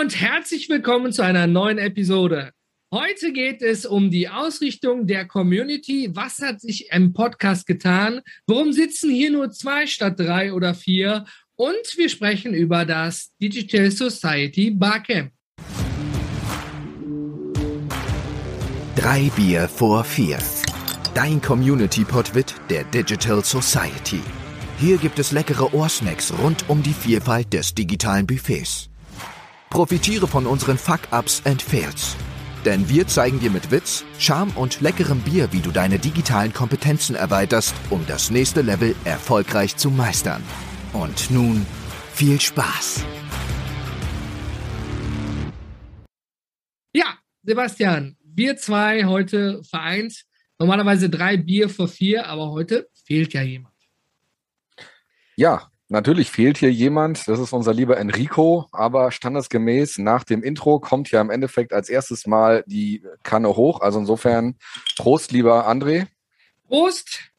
und herzlich willkommen zu einer neuen Episode. Heute geht es um die Ausrichtung der Community. Was hat sich im Podcast getan? Warum sitzen hier nur zwei statt drei oder vier? Und wir sprechen über das Digital Society Barcamp. Drei Bier vor vier. Dein Community-Pod der Digital Society. Hier gibt es leckere Ohrsnacks rund um die Vielfalt des digitalen Buffets. Profitiere von unseren Fuck-Ups and Fails. Denn wir zeigen dir mit Witz, Charme und leckerem Bier, wie du deine digitalen Kompetenzen erweiterst, um das nächste Level erfolgreich zu meistern. Und nun viel Spaß! Ja, Sebastian, wir zwei heute vereint. Normalerweise drei Bier vor vier, aber heute fehlt ja jemand. Ja, Natürlich fehlt hier jemand, das ist unser lieber Enrico, aber standesgemäß nach dem Intro kommt ja im Endeffekt als erstes mal die Kanne hoch. Also insofern Prost, lieber André. Prost!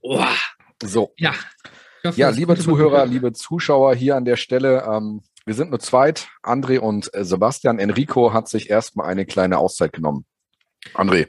Oh. So. Ja. Hoffe, ja, liebe Zuhörer, liebe Zuschauer hier an der Stelle, ähm, wir sind nur zweit, André und äh, Sebastian. Enrico hat sich erstmal eine kleine Auszeit genommen. André,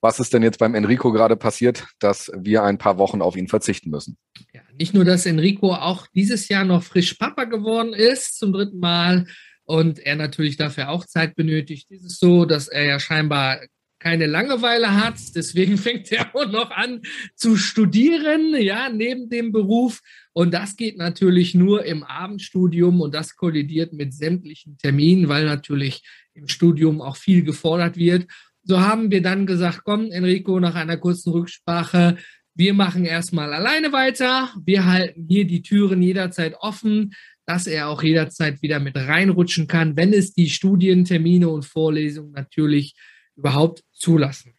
was ist denn jetzt beim Enrico gerade passiert, dass wir ein paar Wochen auf ihn verzichten müssen? Ja, nicht nur, dass Enrico auch dieses Jahr noch frisch Papa geworden ist zum dritten Mal und er natürlich dafür auch Zeit benötigt. ist Es so, dass er ja scheinbar keine Langeweile hat. Deswegen fängt er auch noch an zu studieren, ja, neben dem Beruf. Und das geht natürlich nur im Abendstudium und das kollidiert mit sämtlichen Terminen, weil natürlich im Studium auch viel gefordert wird. So haben wir dann gesagt, komm, Enrico, nach einer kurzen Rücksprache, wir machen erstmal alleine weiter. Wir halten hier die Türen jederzeit offen, dass er auch jederzeit wieder mit reinrutschen kann, wenn es die Studientermine und Vorlesungen natürlich überhaupt zulassen.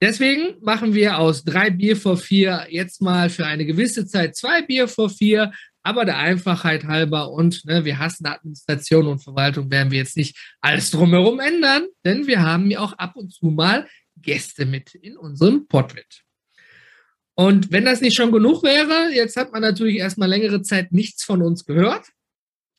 Deswegen machen wir aus drei Bier vor vier jetzt mal für eine gewisse Zeit zwei Bier vor vier, aber der Einfachheit halber und ne, wir hassen Administration und Verwaltung, werden wir jetzt nicht alles drumherum ändern, denn wir haben ja auch ab und zu mal Gäste mit in unserem Podwit. Und wenn das nicht schon genug wäre, jetzt hat man natürlich erstmal längere Zeit nichts von uns gehört.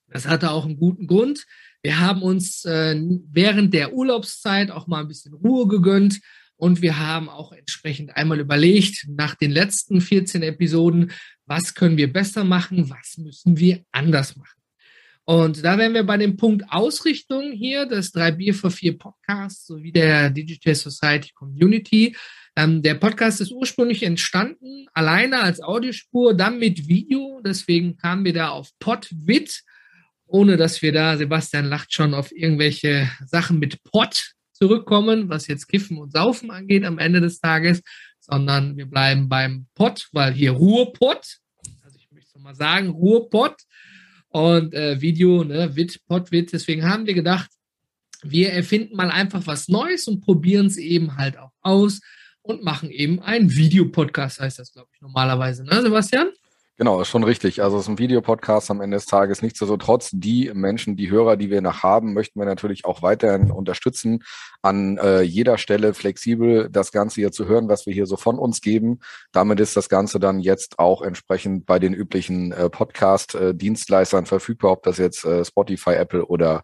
Das hatte auch einen guten Grund. Wir haben uns äh, während der Urlaubszeit auch mal ein bisschen Ruhe gegönnt und wir haben auch entsprechend einmal überlegt, nach den letzten 14 Episoden, was können wir besser machen, was müssen wir anders machen. Und da wären wir bei dem Punkt Ausrichtung hier des 3 Bier für 4 Podcasts sowie der Digital Society Community. Ähm, der Podcast ist ursprünglich entstanden, alleine als Audiospur, dann mit Video. Deswegen kamen wir da auf Podwit, ohne dass wir da, Sebastian lacht schon, auf irgendwelche Sachen mit Pod zurückkommen, was jetzt Kiffen und Saufen angeht am Ende des Tages, sondern wir bleiben beim Pott, weil hier Ruhepott, also ich möchte mal sagen, Ruhepott und äh, Video, ne, Wit, Pott, Wit. Deswegen haben wir gedacht, wir erfinden mal einfach was Neues und probieren es eben halt auch aus und machen eben einen Videopodcast, heißt das, glaube ich, normalerweise, ne, Sebastian? Genau, ist schon richtig. Also es ist ein Videopodcast am Ende des Tages. Nichtsdestotrotz, die Menschen, die Hörer, die wir noch haben, möchten wir natürlich auch weiterhin unterstützen, an äh, jeder Stelle flexibel das Ganze hier zu hören, was wir hier so von uns geben. Damit ist das Ganze dann jetzt auch entsprechend bei den üblichen äh, Podcast-Dienstleistern verfügbar, ob das jetzt äh, Spotify, Apple oder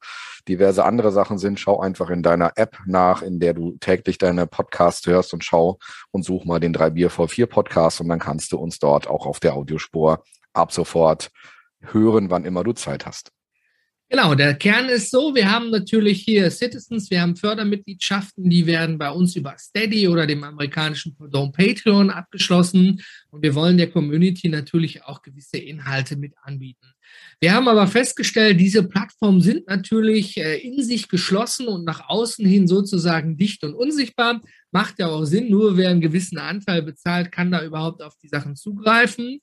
diverse andere Sachen sind. Schau einfach in deiner App nach, in der du täglich deine Podcasts hörst und schau und such mal den 3 Bier vor 4 Podcast und dann kannst du uns dort auch auf der Audiospur ab sofort hören, wann immer du Zeit hast. Genau, der Kern ist so, wir haben natürlich hier Citizens, wir haben Fördermitgliedschaften, die werden bei uns über Steady oder dem amerikanischen Pendant Patreon abgeschlossen und wir wollen der Community natürlich auch gewisse Inhalte mit anbieten. Wir haben aber festgestellt, diese Plattformen sind natürlich äh, in sich geschlossen und nach außen hin sozusagen dicht und unsichtbar. Macht ja auch Sinn, nur wer einen gewissen Anteil bezahlt, kann da überhaupt auf die Sachen zugreifen.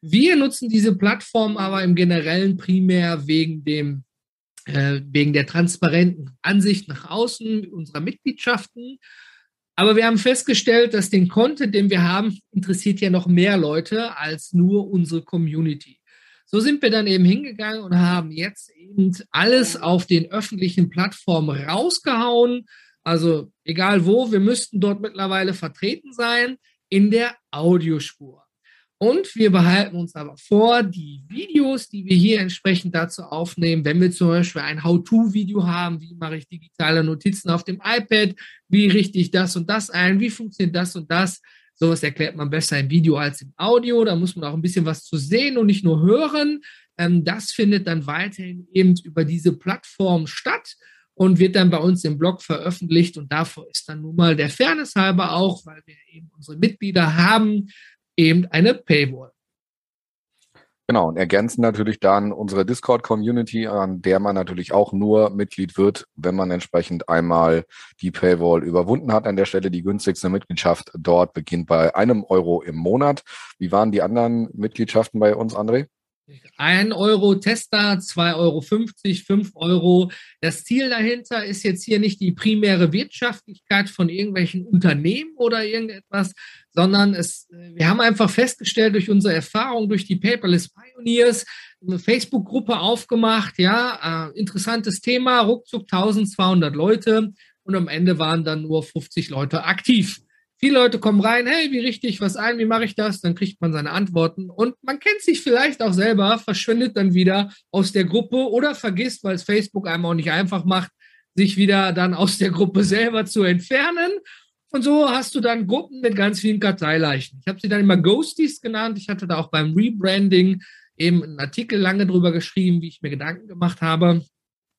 Wir nutzen diese Plattform aber im Generellen primär wegen dem äh, wegen der transparenten Ansicht nach außen unserer Mitgliedschaften. Aber wir haben festgestellt, dass den Content, den wir haben, interessiert ja noch mehr Leute als nur unsere Community. So sind wir dann eben hingegangen und haben jetzt eben alles auf den öffentlichen Plattformen rausgehauen. Also egal wo, wir müssten dort mittlerweile vertreten sein. in der Audiospur. Und wir behalten uns aber vor, die Videos, die wir hier entsprechend dazu aufnehmen, wenn wir zum Beispiel ein How-To-Video haben, wie mache ich digitale Notizen auf dem iPad, wie richte ich das und das ein, wie funktioniert das und das, sowas erklärt man besser im Video als im Audio. Da muss man auch ein bisschen was zu sehen und nicht nur hören. Ähm, das findet dann weiterhin eben über diese Plattform statt und wird dann bei uns im Blog veröffentlicht. Und davor ist dann nun mal der Fairness halber auch, weil wir eben unsere Mitglieder haben, eben eine Paywall. Genau, und ergänzen natürlich dann unsere Discord-Community, an der man natürlich auch nur Mitglied wird, wenn man entsprechend einmal die Paywall überwunden hat. An der Stelle die günstigste Mitgliedschaft dort beginnt bei einem Euro im Monat. Wie waren die anderen Mitgliedschaften bei uns, André? 1 Euro Tester, 2,50 Euro, 5 Euro. Das Ziel dahinter ist jetzt hier nicht die primäre Wirtschaftlichkeit von irgendwelchen Unternehmen oder irgendetwas, sondern es, wir haben einfach festgestellt durch unsere Erfahrung, durch die Paperless Pioneers, eine Facebook-Gruppe aufgemacht, ja, äh, interessantes Thema, ruckzuck 1200 Leute und am Ende waren dann nur 50 Leute aktiv. Viele Leute kommen rein, hey, wie richte ich was ein, wie mache ich das? Dann kriegt man seine Antworten und man kennt sich vielleicht auch selber, verschwindet dann wieder aus der Gruppe oder vergisst, weil es Facebook einem auch nicht einfach macht, sich wieder dann aus der Gruppe selber zu entfernen. Und so hast du dann Gruppen mit ganz vielen Karteileichen. Ich habe sie dann immer Ghosties genannt. Ich hatte da auch beim Rebranding eben einen Artikel lange drüber geschrieben, wie ich mir Gedanken gemacht habe.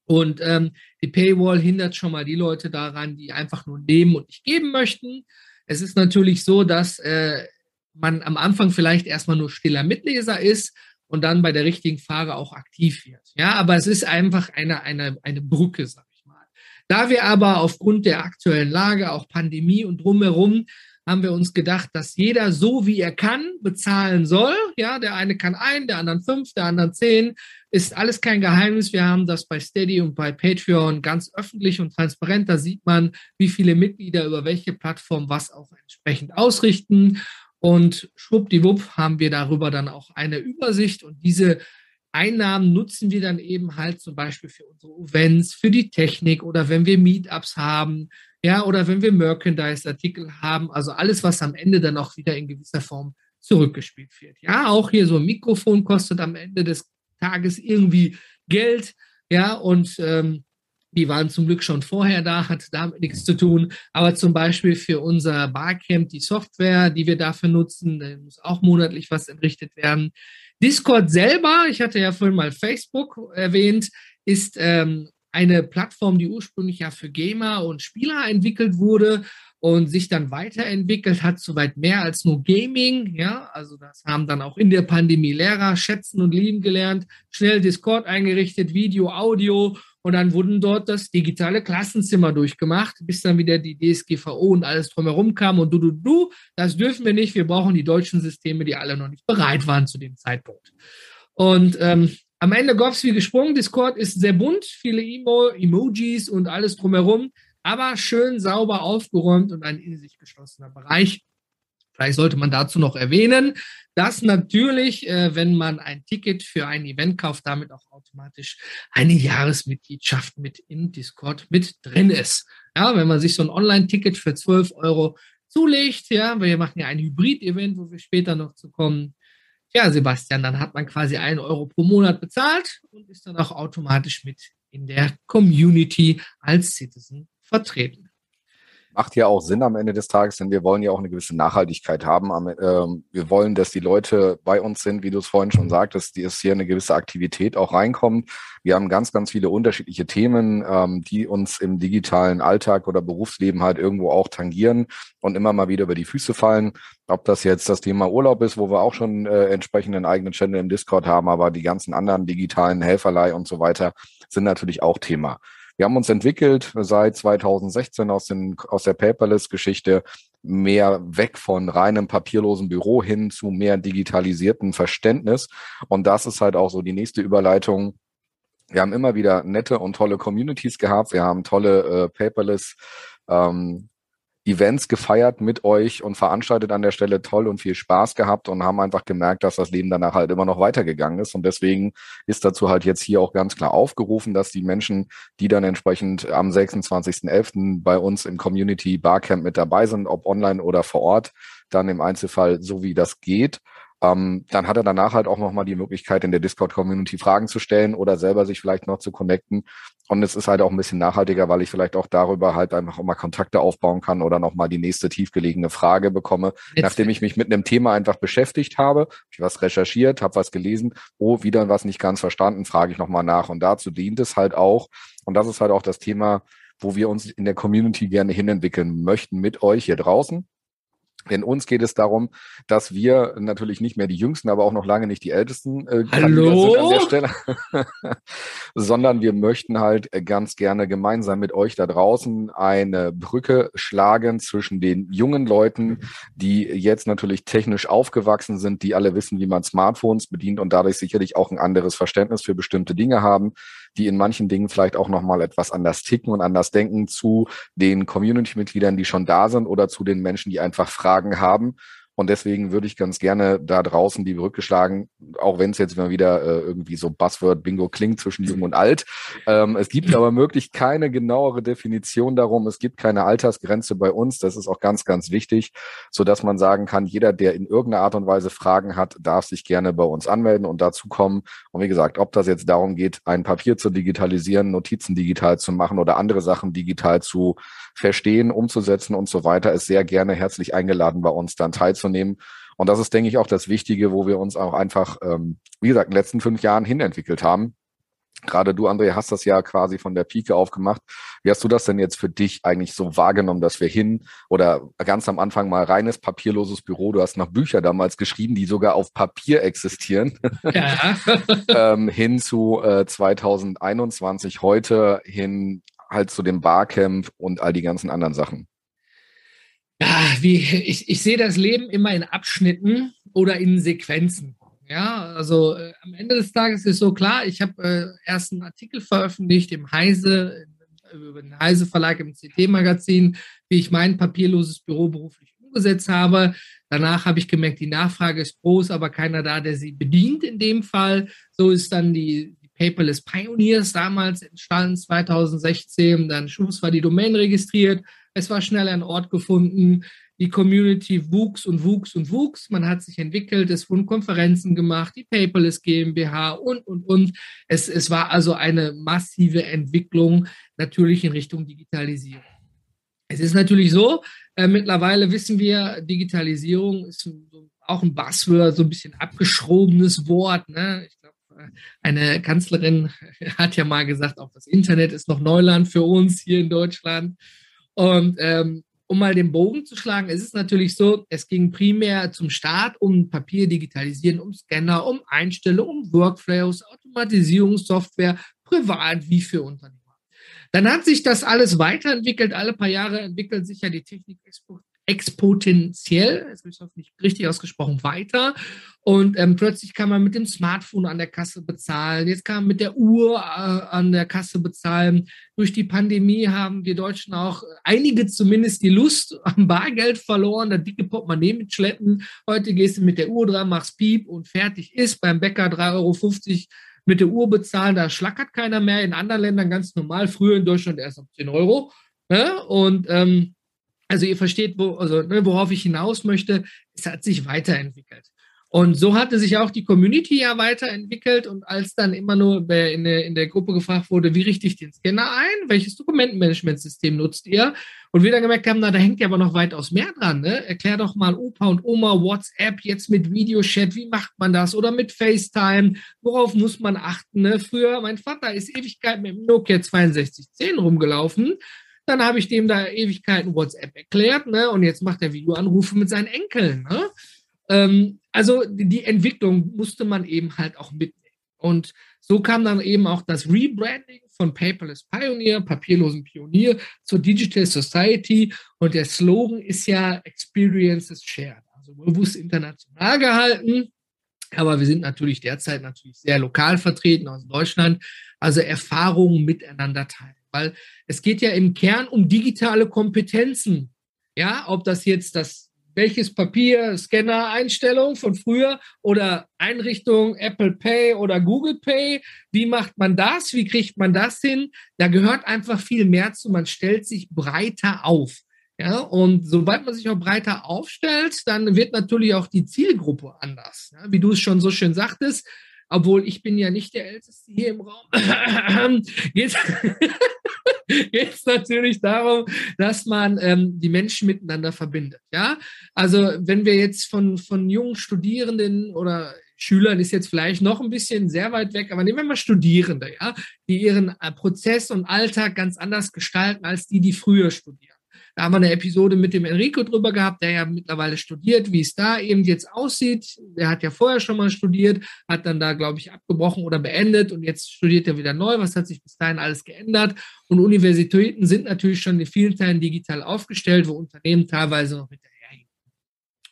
Und ähm, die Paywall hindert schon mal die Leute daran, die einfach nur nehmen und nicht geben möchten. Es ist natürlich so, dass äh, man am Anfang vielleicht erstmal nur stiller Mitleser ist und dann bei der richtigen Fahrer auch aktiv wird. Ja, aber es ist einfach eine, eine, eine Brücke, sag ich mal. Da wir aber aufgrund der aktuellen Lage, auch Pandemie und drumherum, haben wir uns gedacht, dass jeder so wie er kann bezahlen soll. Ja, der eine kann ein, der andere fünf, der andere zehn. Ist alles kein Geheimnis. Wir haben das bei Steady und bei Patreon ganz öffentlich und transparent. Da sieht man, wie viele Mitglieder über welche Plattform was auch entsprechend ausrichten. Und schwuppdiwupp haben wir darüber dann auch eine Übersicht und diese Einnahmen nutzen wir dann eben halt zum Beispiel für unsere Events, für die Technik oder wenn wir Meetups haben, ja, oder wenn wir Merchandise-Artikel haben, also alles, was am Ende dann auch wieder in gewisser Form zurückgespielt wird. Ja, auch hier so ein Mikrofon kostet am Ende des Tages irgendwie Geld, ja, und ähm, die waren zum Glück schon vorher da, hat damit nichts zu tun. Aber zum Beispiel für unser Barcamp, die Software, die wir dafür nutzen, da muss auch monatlich was entrichtet werden. Discord selber, ich hatte ja vorhin mal Facebook erwähnt, ist ähm, eine Plattform, die ursprünglich ja für Gamer und Spieler entwickelt wurde und sich dann weiterentwickelt hat, soweit mehr als nur Gaming. Ja, also das haben dann auch in der Pandemie Lehrer schätzen und lieben gelernt, schnell Discord eingerichtet, Video, Audio und dann wurden dort das digitale Klassenzimmer durchgemacht, bis dann wieder die DSGVO und alles drumherum kam und du, du, du, das dürfen wir nicht, wir brauchen die deutschen Systeme, die alle noch nicht bereit waren zu dem Zeitpunkt. Und ähm, am Ende gab's wie gesprungen. Discord ist sehr bunt, viele Emo Emojis und alles drumherum, aber schön sauber aufgeräumt und ein in sich geschlossener Bereich. Vielleicht sollte man dazu noch erwähnen, dass natürlich, äh, wenn man ein Ticket für ein Event kauft, damit auch automatisch eine Jahresmitgliedschaft mit in Discord mit drin ist. Ja, wenn man sich so ein Online-Ticket für 12 Euro zulegt, ja, wir machen ja ein Hybrid-Event, wo wir später noch zu kommen, ja, Sebastian, dann hat man quasi einen Euro pro Monat bezahlt und ist dann auch automatisch mit in der Community als Citizen vertreten. Macht ja auch Sinn am Ende des Tages, denn wir wollen ja auch eine gewisse Nachhaltigkeit haben. Ähm, wir wollen, dass die Leute bei uns sind, wie du es vorhin schon sagtest, dass hier eine gewisse Aktivität auch reinkommt. Wir haben ganz, ganz viele unterschiedliche Themen, ähm, die uns im digitalen Alltag oder Berufsleben halt irgendwo auch tangieren und immer mal wieder über die Füße fallen. Ob das jetzt das Thema Urlaub ist, wo wir auch schon äh, entsprechend einen eigenen Channel im Discord haben, aber die ganzen anderen digitalen Helferlei und so weiter sind natürlich auch Thema. Wir haben uns entwickelt seit 2016 aus, den, aus der Paperless-Geschichte mehr weg von reinem papierlosen Büro hin zu mehr digitalisierten Verständnis. Und das ist halt auch so die nächste Überleitung. Wir haben immer wieder nette und tolle Communities gehabt. Wir haben tolle äh, Paperless ähm, Events gefeiert mit euch und veranstaltet an der Stelle toll und viel Spaß gehabt und haben einfach gemerkt, dass das Leben danach halt immer noch weitergegangen ist. Und deswegen ist dazu halt jetzt hier auch ganz klar aufgerufen, dass die Menschen, die dann entsprechend am 26.11. bei uns im Community Barcamp mit dabei sind, ob online oder vor Ort, dann im Einzelfall so wie das geht. Ähm, dann hat er danach halt auch nochmal die Möglichkeit, in der Discord-Community Fragen zu stellen oder selber sich vielleicht noch zu connecten. Und es ist halt auch ein bisschen nachhaltiger, weil ich vielleicht auch darüber halt einfach immer Kontakte aufbauen kann oder nochmal die nächste tiefgelegene Frage bekomme, Jetzt. nachdem ich mich mit einem Thema einfach beschäftigt habe, hab ich was recherchiert, habe was gelesen, oh, wieder was nicht ganz verstanden, frage ich nochmal nach. Und dazu dient es halt auch. Und das ist halt auch das Thema, wo wir uns in der Community gerne hinentwickeln möchten mit euch hier draußen. Denn uns geht es darum, dass wir natürlich nicht mehr die Jüngsten, aber auch noch lange nicht die Ältesten äh, Hallo? an der Stelle, sondern wir möchten halt äh, ganz gerne gemeinsam mit euch da draußen eine Brücke schlagen zwischen den jungen Leuten, die jetzt natürlich technisch aufgewachsen sind, die alle wissen, wie man Smartphones bedient und dadurch sicherlich auch ein anderes Verständnis für bestimmte Dinge haben, die in manchen Dingen vielleicht auch nochmal etwas anders ticken und anders denken zu den Community-Mitgliedern, die schon da sind oder zu den Menschen, die einfach Fragen haben und deswegen würde ich ganz gerne da draußen die Brücke schlagen, auch wenn es jetzt immer wieder äh, irgendwie so Buzzword-Bingo klingt zwischen jung und alt. Ähm, es gibt aber wirklich keine genauere Definition darum. Es gibt keine Altersgrenze bei uns. Das ist auch ganz, ganz wichtig, so dass man sagen kann, jeder, der in irgendeiner Art und Weise Fragen hat, darf sich gerne bei uns anmelden und dazu kommen. Und wie gesagt, ob das jetzt darum geht, ein Papier zu digitalisieren, Notizen digital zu machen oder andere Sachen digital zu verstehen, umzusetzen und so weiter, ist sehr gerne herzlich eingeladen, bei uns dann teilzunehmen. Und das ist, denke ich, auch das Wichtige, wo wir uns auch einfach, ähm, wie gesagt, in den letzten fünf Jahren hinentwickelt haben. Gerade du, André, hast das ja quasi von der Pike aufgemacht. Wie hast du das denn jetzt für dich eigentlich so wahrgenommen, dass wir hin oder ganz am Anfang mal reines papierloses Büro, du hast noch Bücher damals geschrieben, die sogar auf Papier existieren, ja. ähm, hin zu äh, 2021, heute hin halt zu dem Barcamp und all die ganzen anderen Sachen? Ja, wie, ich, ich sehe das Leben immer in Abschnitten oder in Sequenzen. Ja, also äh, am Ende des Tages ist so klar, ich habe äh, erst einen Artikel veröffentlicht im Heise, über den Heise Verlag im CT-Magazin, wie ich mein papierloses Büro beruflich umgesetzt habe. Danach habe ich gemerkt, die Nachfrage ist groß, aber keiner da, der sie bedient in dem Fall. So ist dann die, Paperless Pioneers damals entstanden, 2016. Dann Schubs war die Domain registriert. Es war schnell ein Ort gefunden. Die Community wuchs und wuchs und wuchs. Man hat sich entwickelt. Es wurden Konferenzen gemacht, die Paperless GmbH und, und, und. Es, es war also eine massive Entwicklung natürlich in Richtung Digitalisierung. Es ist natürlich so, äh, mittlerweile wissen wir, Digitalisierung ist auch ein Buzzword, so ein bisschen abgeschobenes Wort. Ne? Ich eine Kanzlerin hat ja mal gesagt, auch das Internet ist noch Neuland für uns hier in Deutschland. Und ähm, um mal den Bogen zu schlagen, es ist natürlich so, es ging primär zum Start um Papier digitalisieren, um Scanner, um Einstellungen, um Workflows, Automatisierungssoftware, privat wie für Unternehmer. Dann hat sich das alles weiterentwickelt. Alle paar Jahre entwickelt sich ja die Technik exponentiell, das ist hoffentlich richtig ausgesprochen, weiter. Und ähm, plötzlich kann man mit dem Smartphone an der Kasse bezahlen. Jetzt kann man mit der Uhr äh, an der Kasse bezahlen. Durch die Pandemie haben wir Deutschen auch einige zumindest die Lust am Bargeld verloren, das dicke Portemonnaie mitschleppen. Heute gehst du mit der Uhr dran, machst Piep und fertig ist. Beim Bäcker 3,50 Euro mit der Uhr bezahlen, da schlackert keiner mehr. In anderen Ländern ganz normal, früher in Deutschland erst ab 10 Euro. Ne? Und ähm, also ihr versteht, wo, also, ne, worauf ich hinaus möchte. Es hat sich weiterentwickelt. Und so hatte sich auch die Community ja weiterentwickelt. Und als dann immer nur in der, in der Gruppe gefragt wurde, wie richte ich den Scanner ein? Welches Dokumentenmanagementsystem nutzt ihr? Und wir dann gemerkt haben, na, da hängt ja aber noch weitaus mehr dran. Ne? Erklär doch mal Opa und Oma WhatsApp jetzt mit Videochat. Wie macht man das? Oder mit FaceTime? Worauf muss man achten? Ne? Früher, mein Vater ist Ewigkeit mit dem Nokia 6210 rumgelaufen. Dann habe ich dem da Ewigkeiten WhatsApp erklärt, ne? Und jetzt macht er Videoanrufe mit seinen Enkeln. Ne? Ähm, also die Entwicklung musste man eben halt auch mitnehmen. Und so kam dann eben auch das Rebranding von Paperless Pioneer, papierlosen Pionier, zur Digital Society. Und der Slogan ist ja Experiences Shared. Also bewusst international gehalten. Aber wir sind natürlich derzeit natürlich sehr lokal vertreten aus Deutschland. Also Erfahrungen miteinander teilen weil es geht ja im Kern um digitale Kompetenzen. Ja, ob das jetzt das welches Papier, Scanner, Einstellung von früher oder Einrichtung Apple Pay oder Google Pay. Wie macht man das? Wie kriegt man das hin? Da gehört einfach viel mehr zu. Man stellt sich breiter auf. Ja, und sobald man sich auch breiter aufstellt, dann wird natürlich auch die Zielgruppe anders. Ja, wie du es schon so schön sagtest, obwohl ich bin ja nicht der Älteste hier im Raum, geht es natürlich darum, dass man ähm, die Menschen miteinander verbindet. Ja, also wenn wir jetzt von, von jungen Studierenden oder Schülern ist jetzt vielleicht noch ein bisschen sehr weit weg, aber nehmen wir mal Studierende, ja, die ihren äh, Prozess und Alltag ganz anders gestalten als die, die früher studieren. Da haben wir eine Episode mit dem Enrico drüber gehabt, der ja mittlerweile studiert, wie es da eben jetzt aussieht. Der hat ja vorher schon mal studiert, hat dann da, glaube ich, abgebrochen oder beendet und jetzt studiert er wieder neu. Was hat sich bis dahin alles geändert? Und Universitäten sind natürlich schon in vielen Teilen digital aufgestellt, wo Unternehmen teilweise noch mit der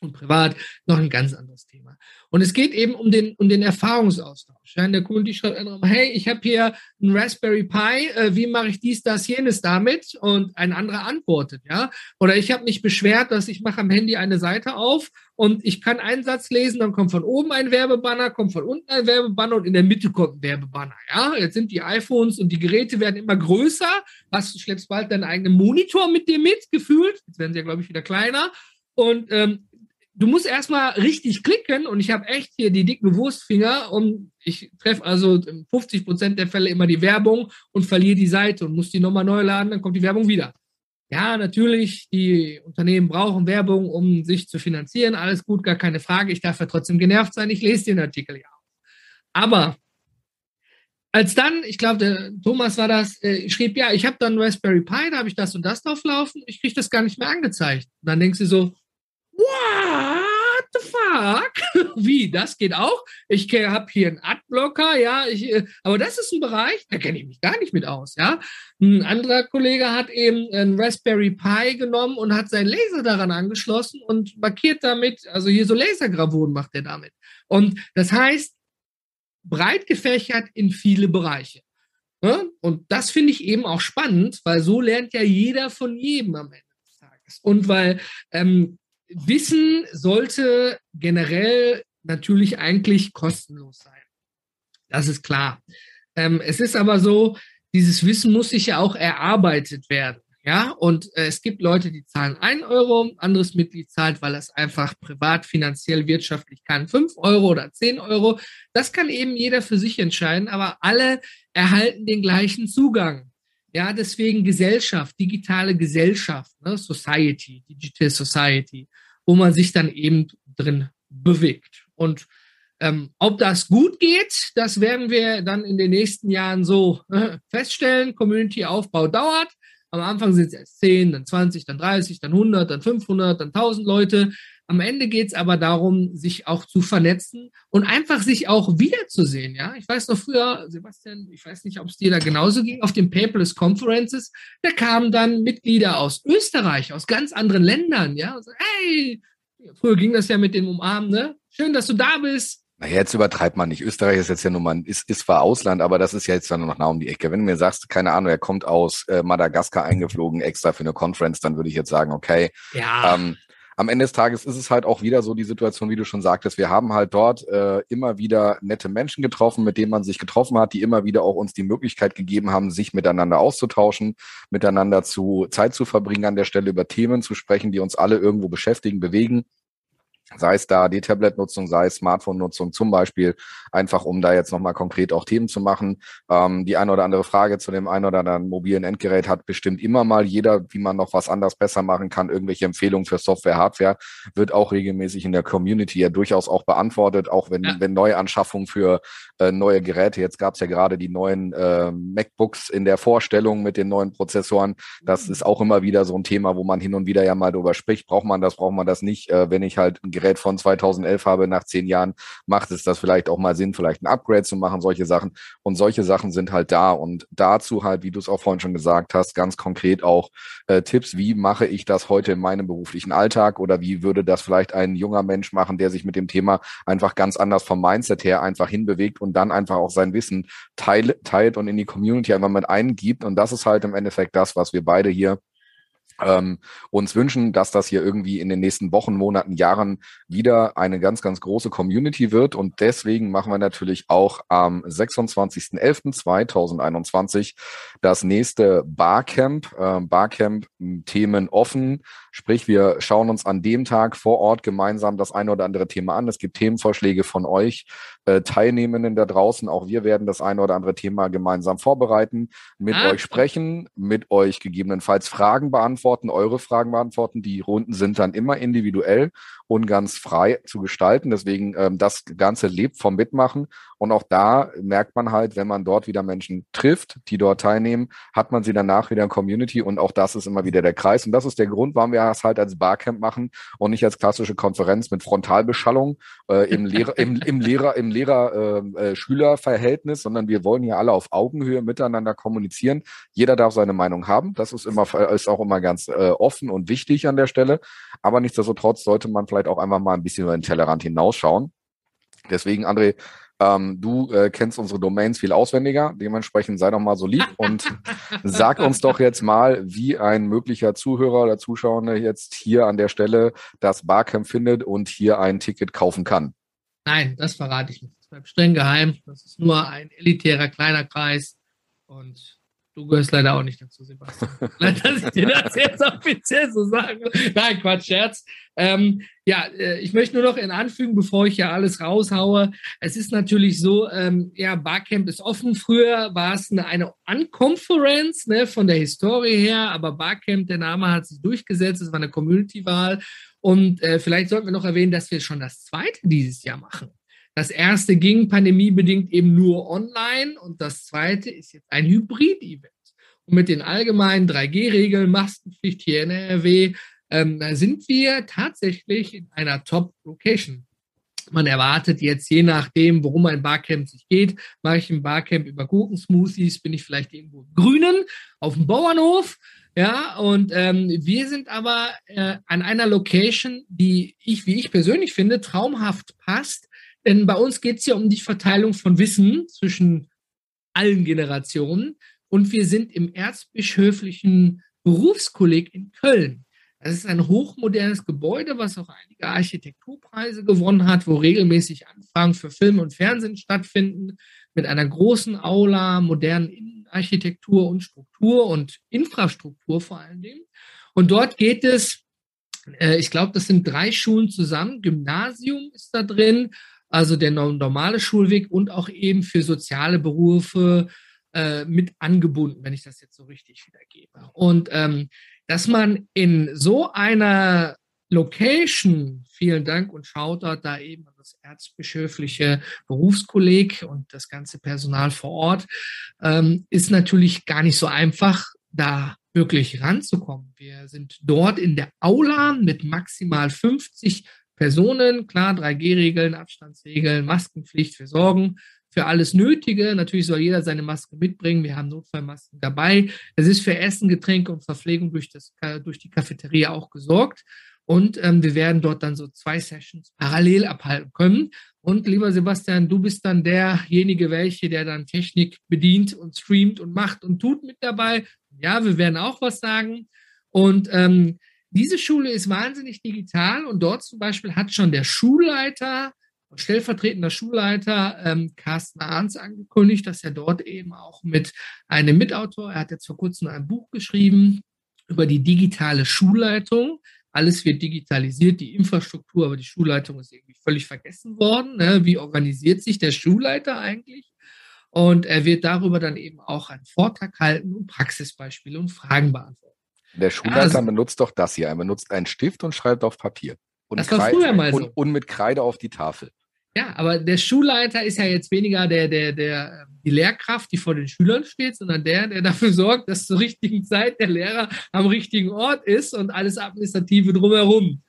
und privat noch ein ganz anderes Thema. Und es geht eben um den, um den Erfahrungsaustausch. Ja, der Kunde schreibt einfach, hey, ich habe hier einen Raspberry Pi, äh, wie mache ich dies, das, jenes damit? Und ein anderer antwortet, ja. Oder ich habe mich beschwert, dass ich mache am Handy eine Seite auf und ich kann einen Satz lesen, dann kommt von oben ein Werbebanner, kommt von unten ein Werbebanner und in der Mitte kommt ein Werbebanner. Ja, jetzt sind die iPhones und die Geräte werden immer größer. Was, du schleppst bald deinen eigenen Monitor mit dir mit, gefühlt. Jetzt werden sie ja, glaube ich, wieder kleiner. Und ähm, du musst erstmal richtig klicken und ich habe echt hier die dicken Wurstfinger und ich treffe also in 50 Prozent der Fälle immer die Werbung und verliere die Seite und muss die nochmal neu laden, dann kommt die Werbung wieder. Ja, natürlich, die Unternehmen brauchen Werbung, um sich zu finanzieren. Alles gut, gar keine Frage. Ich darf ja trotzdem genervt sein. Ich lese den Artikel ja auch. Aber als dann, ich glaube, der Thomas war das, äh, schrieb, ja, ich habe dann Raspberry Pi, da habe ich das und das drauf laufen. Ich kriege das gar nicht mehr angezeigt. Und dann denkst du so, what the fuck? Wie, das geht auch? Ich habe hier einen Adblocker, ja, ich, äh, aber das ist ein Bereich, da kenne ich mich gar nicht mit aus, ja. Ein anderer Kollege hat eben einen Raspberry Pi genommen und hat seinen Laser daran angeschlossen und markiert damit, also hier so Lasergravuren macht er damit. Und das heißt, breit gefächert in viele Bereiche. Ne? Und das finde ich eben auch spannend, weil so lernt ja jeder von jedem am Ende des Tages. Und weil ähm, Wissen sollte generell natürlich eigentlich kostenlos sein. Das ist klar. Ähm, es ist aber so, dieses Wissen muss sich ja auch erarbeitet werden. Ja, und äh, es gibt Leute, die zahlen ein Euro, ein anderes Mitglied zahlt, weil es einfach privat, finanziell, wirtschaftlich kann, fünf Euro oder zehn Euro. Das kann eben jeder für sich entscheiden, aber alle erhalten den gleichen Zugang. Ja, deswegen Gesellschaft, digitale Gesellschaft, ne? Society, Digital Society, wo man sich dann eben drin bewegt. Und ähm, ob das gut geht, das werden wir dann in den nächsten Jahren so äh, feststellen. Community-Aufbau dauert. Am Anfang sind es erst 10, dann 20, dann 30, dann 100, dann 500, dann 1000 Leute. Am Ende geht es aber darum, sich auch zu vernetzen und einfach sich auch wiederzusehen. Ja, ich weiß noch früher, Sebastian, ich weiß nicht, ob es dir da genauso ging, auf den Paperless Conferences, da kamen dann Mitglieder aus Österreich, aus ganz anderen Ländern. Ja, so, hey, früher ging das ja mit dem Umarmen, ne? Schön, dass du da bist. Naja, jetzt übertreibt man nicht. Österreich ist jetzt ja nur mal, ist, ist zwar Ausland, aber das ist ja jetzt dann noch nah um die Ecke. Wenn du mir sagst, keine Ahnung, er kommt aus äh, Madagaskar eingeflogen, extra für eine Conference, dann würde ich jetzt sagen, okay. Ja. Ähm, am Ende des Tages ist es halt auch wieder so die Situation, wie du schon sagtest. Wir haben halt dort äh, immer wieder nette Menschen getroffen, mit denen man sich getroffen hat, die immer wieder auch uns die Möglichkeit gegeben haben, sich miteinander auszutauschen, miteinander zu Zeit zu verbringen an der Stelle, über Themen zu sprechen, die uns alle irgendwo beschäftigen, bewegen sei es da die Tablet-Nutzung, sei es Smartphone-Nutzung zum Beispiel, einfach um da jetzt nochmal konkret auch Themen zu machen. Ähm, die eine oder andere Frage zu dem einen oder anderen mobilen Endgerät hat bestimmt immer mal jeder, wie man noch was anders besser machen kann. Irgendwelche Empfehlungen für Software, Hardware wird auch regelmäßig in der Community ja durchaus auch beantwortet, auch wenn, ja. wenn Neuanschaffungen für äh, neue Geräte, jetzt gab es ja gerade die neuen äh, MacBooks in der Vorstellung mit den neuen Prozessoren, das ist auch immer wieder so ein Thema, wo man hin und wieder ja mal drüber spricht, braucht man das, braucht man das nicht, äh, wenn ich halt ein Gerät von 2011 habe, nach zehn Jahren, macht es das vielleicht auch mal Sinn, vielleicht ein Upgrade zu machen, solche Sachen. Und solche Sachen sind halt da. Und dazu halt, wie du es auch vorhin schon gesagt hast, ganz konkret auch äh, Tipps, wie mache ich das heute in meinem beruflichen Alltag oder wie würde das vielleicht ein junger Mensch machen, der sich mit dem Thema einfach ganz anders vom Mindset her einfach hinbewegt und dann einfach auch sein Wissen teilt, teilt und in die Community einfach mit eingibt. Und das ist halt im Endeffekt das, was wir beide hier ähm, uns wünschen, dass das hier irgendwie in den nächsten Wochen, Monaten, Jahren wieder eine ganz, ganz große Community wird. Und deswegen machen wir natürlich auch am 26.11.2021 das nächste Barcamp. Ähm, Barcamp Themen offen. Sprich, wir schauen uns an dem Tag vor Ort gemeinsam das eine oder andere Thema an. Es gibt Themenvorschläge von euch, äh, Teilnehmenden da draußen. Auch wir werden das eine oder andere Thema gemeinsam vorbereiten, mit ah. euch sprechen, mit euch gegebenenfalls Fragen beantworten, eure Fragen beantworten. Die Runden sind dann immer individuell und ganz frei zu gestalten. Deswegen ähm, das Ganze lebt vom Mitmachen. Und auch da merkt man halt, wenn man dort wieder Menschen trifft, die dort teilnehmen, hat man sie danach wieder in Community und auch das ist immer wieder der Kreis. Und das ist der Grund, warum wir das halt als Barcamp machen und nicht als klassische Konferenz mit Frontalbeschallung äh, im Lehrer, im, im Lehrer, im Lehrer-Schüler-Verhältnis, äh, äh sondern wir wollen hier alle auf Augenhöhe miteinander kommunizieren. Jeder darf seine Meinung haben. Das ist immer, ist auch immer ganz äh, offen und wichtig an der Stelle. Aber nichtsdestotrotz sollte man vielleicht auch einfach mal ein bisschen über den Tellerrand hinausschauen. Deswegen, André, ähm, du äh, kennst unsere Domains viel auswendiger. Dementsprechend sei doch mal so lieb und sag uns doch jetzt mal, wie ein möglicher Zuhörer oder Zuschauer jetzt hier an der Stelle das Barcamp findet und hier ein Ticket kaufen kann. Nein, das verrate ich nicht. Das bleibt streng geheim. Das ist nur ein elitärer kleiner Kreis und Du gehörst leider auch nicht dazu, Sebastian. Leider, dass ich dir das jetzt offiziell so sage. Nein, Quatsch, Scherz. Ähm, ja, äh, ich möchte nur noch in anfügen, bevor ich ja alles raushaue. Es ist natürlich so, ähm, ja, Barcamp ist offen. Früher war es eine, eine Unconference ne, von der Historie her, aber Barcamp, der Name hat sich durchgesetzt. Es war eine Community-Wahl. Und äh, vielleicht sollten wir noch erwähnen, dass wir schon das zweite dieses Jahr machen. Das erste ging pandemiebedingt eben nur online und das zweite ist jetzt ein Hybrid-Event. Und mit den allgemeinen 3G-Regeln, Maskenpflicht hier in NRW, ähm, sind wir tatsächlich in einer Top-Location. Man erwartet jetzt, je nachdem, worum ein Barcamp sich geht, mache ich ein Barcamp über Gurkensmoothies, bin ich vielleicht irgendwo im Grünen auf dem Bauernhof. Ja, und ähm, wir sind aber äh, an einer Location, die ich, wie ich persönlich finde, traumhaft passt, denn bei uns geht es ja um die Verteilung von Wissen zwischen allen Generationen. Und wir sind im Erzbischöflichen Berufskolleg in Köln. Das ist ein hochmodernes Gebäude, was auch einige Architekturpreise gewonnen hat, wo regelmäßig Anfragen für Film und Fernsehen stattfinden, mit einer großen Aula, modernen Innenarchitektur und Struktur und Infrastruktur vor allen Dingen. Und dort geht es, äh, ich glaube, das sind drei Schulen zusammen. Gymnasium ist da drin, also der normale Schulweg und auch eben für soziale Berufe äh, mit angebunden, wenn ich das jetzt so richtig wiedergebe. Und ähm, dass man in so einer Location, vielen Dank und Shoutout da eben an das erzbischöfliche Berufskolleg und das ganze Personal vor Ort, ähm, ist natürlich gar nicht so einfach, da wirklich ranzukommen. Wir sind dort in der Aula mit maximal 50 Personen, klar, 3G-Regeln, Abstandsregeln, Maskenpflicht, wir sorgen für alles Nötige. Natürlich soll jeder seine Maske mitbringen. Wir haben Notfallmasken dabei. Es ist für Essen, Getränke und Verpflegung durch, das, durch die Cafeteria auch gesorgt. Und ähm, wir werden dort dann so zwei Sessions parallel abhalten können. Und lieber Sebastian, du bist dann derjenige, welche, der dann Technik bedient und streamt und macht und tut mit dabei. Ja, wir werden auch was sagen. Und ähm, diese Schule ist wahnsinnig digital und dort zum Beispiel hat schon der Schulleiter, stellvertretender Schulleiter ähm, Carsten Arns angekündigt, dass er dort eben auch mit einem Mitautor, er hat jetzt vor kurzem ein Buch geschrieben über die digitale Schulleitung. Alles wird digitalisiert, die Infrastruktur, aber die Schulleitung ist irgendwie völlig vergessen worden. Ne? Wie organisiert sich der Schulleiter eigentlich? Und er wird darüber dann eben auch einen Vortrag halten und Praxisbeispiele und Fragen beantworten. Der Schulleiter also, benutzt doch das hier. Er benutzt einen Stift und schreibt auf Papier. Und, mal so. Und, und, mit Kreide auf die Tafel. Ja, aber der Schulleiter ist ja jetzt weniger der, der, der, die Lehrkraft, die vor den Schülern steht, sondern der, der dafür sorgt, dass zur richtigen Zeit der Lehrer am richtigen Ort ist und alles Administrative drumherum.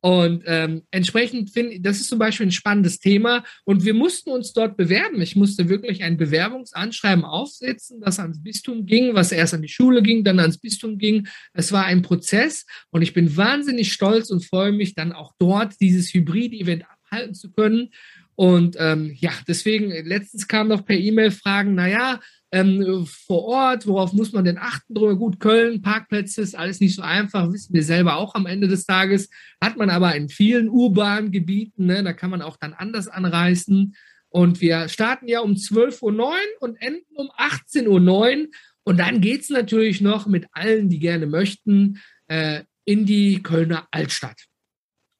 Und ähm, entsprechend finde ich, das ist zum Beispiel ein spannendes Thema. Und wir mussten uns dort bewerben. Ich musste wirklich ein Bewerbungsanschreiben aufsetzen, das ans Bistum ging, was erst an die Schule ging, dann ans Bistum ging. Es war ein Prozess und ich bin wahnsinnig stolz und freue mich dann auch dort dieses Hybrid-Event abhalten zu können. Und ähm, ja, deswegen, letztens kam noch per E-Mail Fragen, naja, ähm, vor Ort, worauf muss man denn achten? Drüber gut, Köln, Parkplätze ist alles nicht so einfach, wissen wir selber auch am Ende des Tages. Hat man aber in vielen urbanen Gebieten, ne, da kann man auch dann anders anreisen. Und wir starten ja um 12.09 Uhr und enden um 18.09 Uhr. Und dann geht es natürlich noch mit allen, die gerne möchten, äh, in die Kölner Altstadt.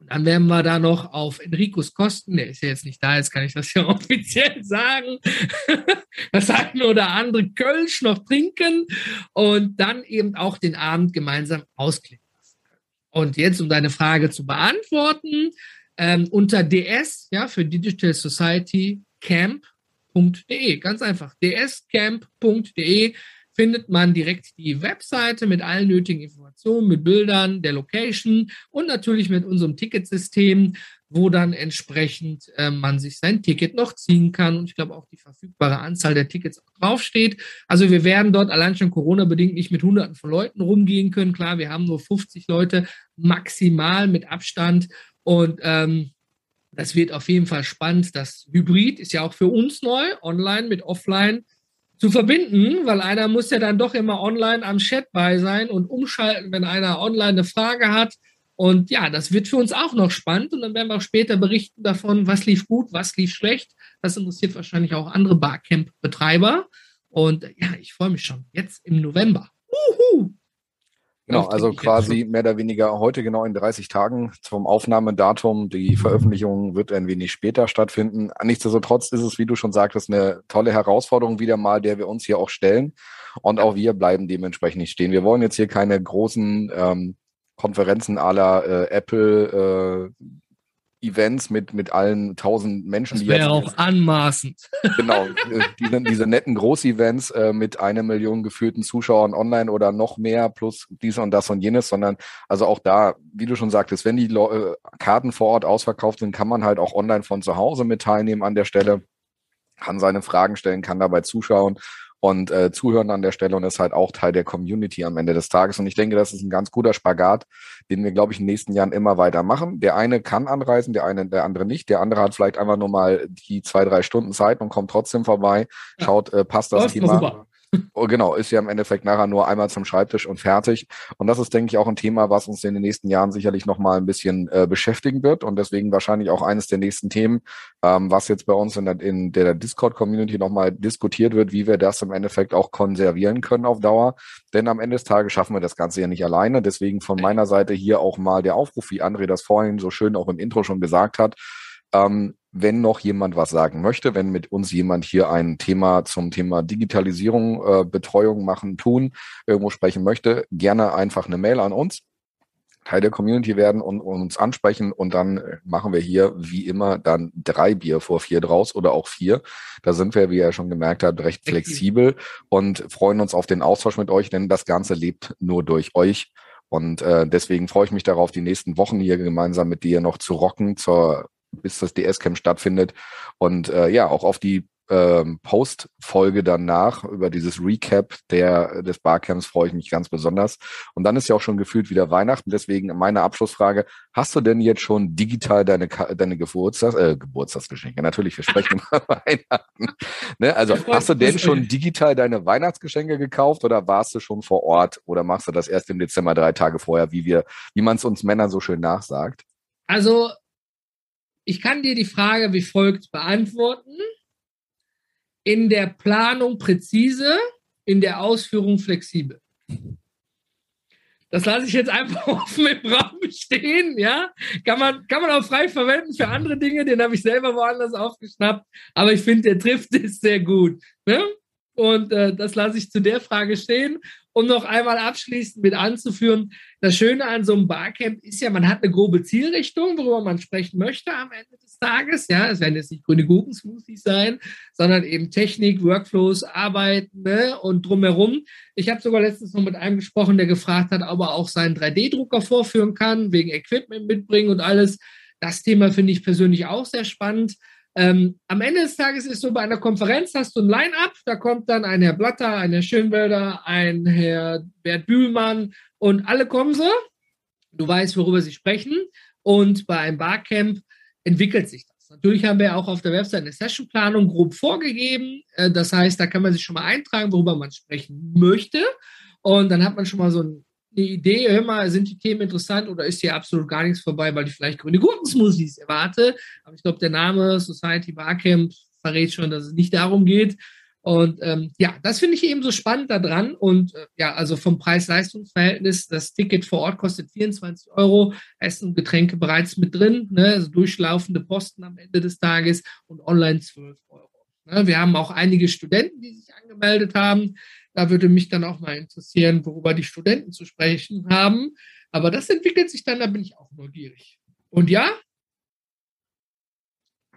Dann werden wir da noch auf Enricos Kosten, der ist ja jetzt nicht da, jetzt kann ich das ja offiziell sagen, das eine oder andere Kölsch noch trinken und dann eben auch den Abend gemeinsam ausklingen lassen. Und jetzt, um deine Frage zu beantworten, ähm, unter ds, ja, für Digital Society camp.de, ganz einfach, dscamp.de findet man direkt die Webseite mit allen nötigen Informationen, mit Bildern, der Location und natürlich mit unserem Ticketsystem, wo dann entsprechend äh, man sich sein Ticket noch ziehen kann und ich glaube auch die verfügbare Anzahl der Tickets draufsteht. Also wir werden dort allein schon Corona-bedingt nicht mit Hunderten von Leuten rumgehen können. Klar, wir haben nur 50 Leute maximal mit Abstand und ähm, das wird auf jeden Fall spannend. Das Hybrid ist ja auch für uns neu, online mit offline zu verbinden, weil einer muss ja dann doch immer online am Chat bei sein und umschalten, wenn einer online eine Frage hat. Und ja, das wird für uns auch noch spannend und dann werden wir auch später berichten davon, was lief gut, was lief schlecht. Das interessiert wahrscheinlich auch andere Barcamp-Betreiber. Und ja, ich freue mich schon. Jetzt im November. Uhu. Genau, also quasi mehr oder weniger heute genau in 30 Tagen zum Aufnahmedatum. Die Veröffentlichung wird ein wenig später stattfinden. Nichtsdestotrotz ist es, wie du schon sagtest, eine tolle Herausforderung wieder mal, der wir uns hier auch stellen. Und auch wir bleiben dementsprechend nicht stehen. Wir wollen jetzt hier keine großen ähm, Konferenzen aller äh, Apple, äh, Events mit, mit allen tausend Menschen. Das wäre auch anmaßend. Genau, diese, diese netten Groß-Events äh, mit einer Million gefühlten Zuschauern online oder noch mehr plus dies und das und jenes, sondern also auch da, wie du schon sagtest, wenn die Le äh, Karten vor Ort ausverkauft sind, kann man halt auch online von zu Hause mit teilnehmen an der Stelle, kann seine Fragen stellen, kann dabei zuschauen und äh, zuhören an der Stelle und ist halt auch Teil der Community am Ende des Tages. Und ich denke, das ist ein ganz guter Spagat, den wir, glaube ich, in den nächsten Jahren immer weiter machen. Der eine kann anreisen, der eine, der andere nicht. Der andere hat vielleicht einfach nur mal die zwei, drei Stunden Zeit und kommt trotzdem vorbei, schaut, äh, passt das Thema. Oh, genau, ist ja im Endeffekt nachher nur einmal zum Schreibtisch und fertig. Und das ist, denke ich, auch ein Thema, was uns in den nächsten Jahren sicherlich nochmal ein bisschen äh, beschäftigen wird und deswegen wahrscheinlich auch eines der nächsten Themen, ähm, was jetzt bei uns in der, in der Discord-Community nochmal diskutiert wird, wie wir das im Endeffekt auch konservieren können auf Dauer. Denn am Ende des Tages schaffen wir das Ganze ja nicht alleine. Deswegen von meiner Seite hier auch mal der Aufruf, wie André das vorhin so schön auch im Intro schon gesagt hat. Ähm, wenn noch jemand was sagen möchte, wenn mit uns jemand hier ein Thema zum Thema Digitalisierung, äh, Betreuung machen, tun, irgendwo sprechen möchte, gerne einfach eine Mail an uns. Teil der Community werden und, und uns ansprechen und dann äh, machen wir hier wie immer dann drei Bier vor vier draus oder auch vier. Da sind wir, wie ihr schon gemerkt habt, recht flexibel und freuen uns auf den Austausch mit euch, denn das Ganze lebt nur durch euch. Und äh, deswegen freue ich mich darauf, die nächsten Wochen hier gemeinsam mit dir noch zu rocken zur bis das DS-Camp stattfindet. Und äh, ja, auch auf die ähm, Post-Folge danach über dieses Recap der, des Barcamps freue ich mich ganz besonders. Und dann ist ja auch schon gefühlt wieder Weihnachten. Deswegen meine Abschlussfrage. Hast du denn jetzt schon digital deine, deine Geburtstags, äh, Geburtstagsgeschenke? Natürlich, wir sprechen über Weihnachten. Ne? Also hast du denn schon digital deine Weihnachtsgeschenke gekauft oder warst du schon vor Ort oder machst du das erst im Dezember drei Tage vorher, wie wir, wie man es uns Männern so schön nachsagt? Also ich kann dir die Frage wie folgt beantworten. In der Planung präzise, in der Ausführung flexibel. Das lasse ich jetzt einfach offen im Raum stehen, ja. Kann man, kann man auch frei verwenden für andere Dinge, den habe ich selber woanders aufgeschnappt. Aber ich finde, der trifft es sehr gut. Ne? Und äh, das lasse ich zu der Frage stehen um noch einmal abschließend mit anzuführen, das Schöne an so einem Barcamp ist ja, man hat eine grobe Zielrichtung, worüber man sprechen möchte am Ende des Tages. Ja, es werden jetzt nicht grüne Gurkensmoothies sein, sondern eben Technik, Workflows, Arbeiten ne? und drumherum. Ich habe sogar letztens noch mit einem gesprochen, der gefragt hat, ob er auch seinen 3D-Drucker vorführen kann, wegen Equipment mitbringen und alles. Das Thema finde ich persönlich auch sehr spannend. Ähm, am Ende des Tages ist so, bei einer Konferenz hast du ein Line-up, da kommt dann ein Herr Blatter, ein Herr Schönwälder, ein Herr Bert Bühlmann und alle kommen so. Du weißt, worüber sie sprechen. Und bei einem Barcamp entwickelt sich das. Natürlich haben wir auch auf der Website eine Sessionplanung grob vorgegeben. Äh, das heißt, da kann man sich schon mal eintragen, worüber man sprechen möchte. Und dann hat man schon mal so eine Idee, hör mal, sind die Themen interessant oder ist hier absolut gar nichts vorbei, weil ich vielleicht grüne Gurkensmoothies erwarte. Aber ich glaube, der Name Society Barcamp verrät schon, dass es nicht darum geht. Und ähm, ja, das finde ich eben so spannend daran. Und äh, ja, also vom Preis-Leistungs-Verhältnis, das Ticket vor Ort kostet 24 Euro, Essen und Getränke bereits mit drin, ne? also durchlaufende Posten am Ende des Tages und online 12 Euro. Ne? Wir haben auch einige Studenten, die sich angemeldet haben. Da würde mich dann auch mal interessieren, worüber die Studenten zu sprechen haben. Aber das entwickelt sich dann, da bin ich auch neugierig. Und ja,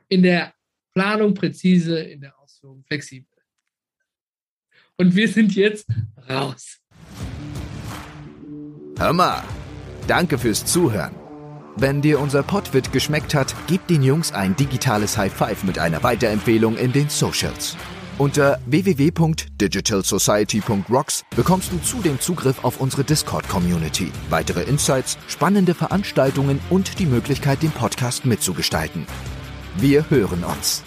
in der Planung präzise, in der Ausführung flexibel. Und wir sind jetzt raus. Hör mal, danke fürs Zuhören. Wenn dir unser Podwit geschmeckt hat, gib den Jungs ein digitales High Five mit einer Weiterempfehlung in den Socials. Unter www.digitalsociety.rocks bekommst du zudem Zugriff auf unsere Discord-Community, weitere Insights, spannende Veranstaltungen und die Möglichkeit, den Podcast mitzugestalten. Wir hören uns.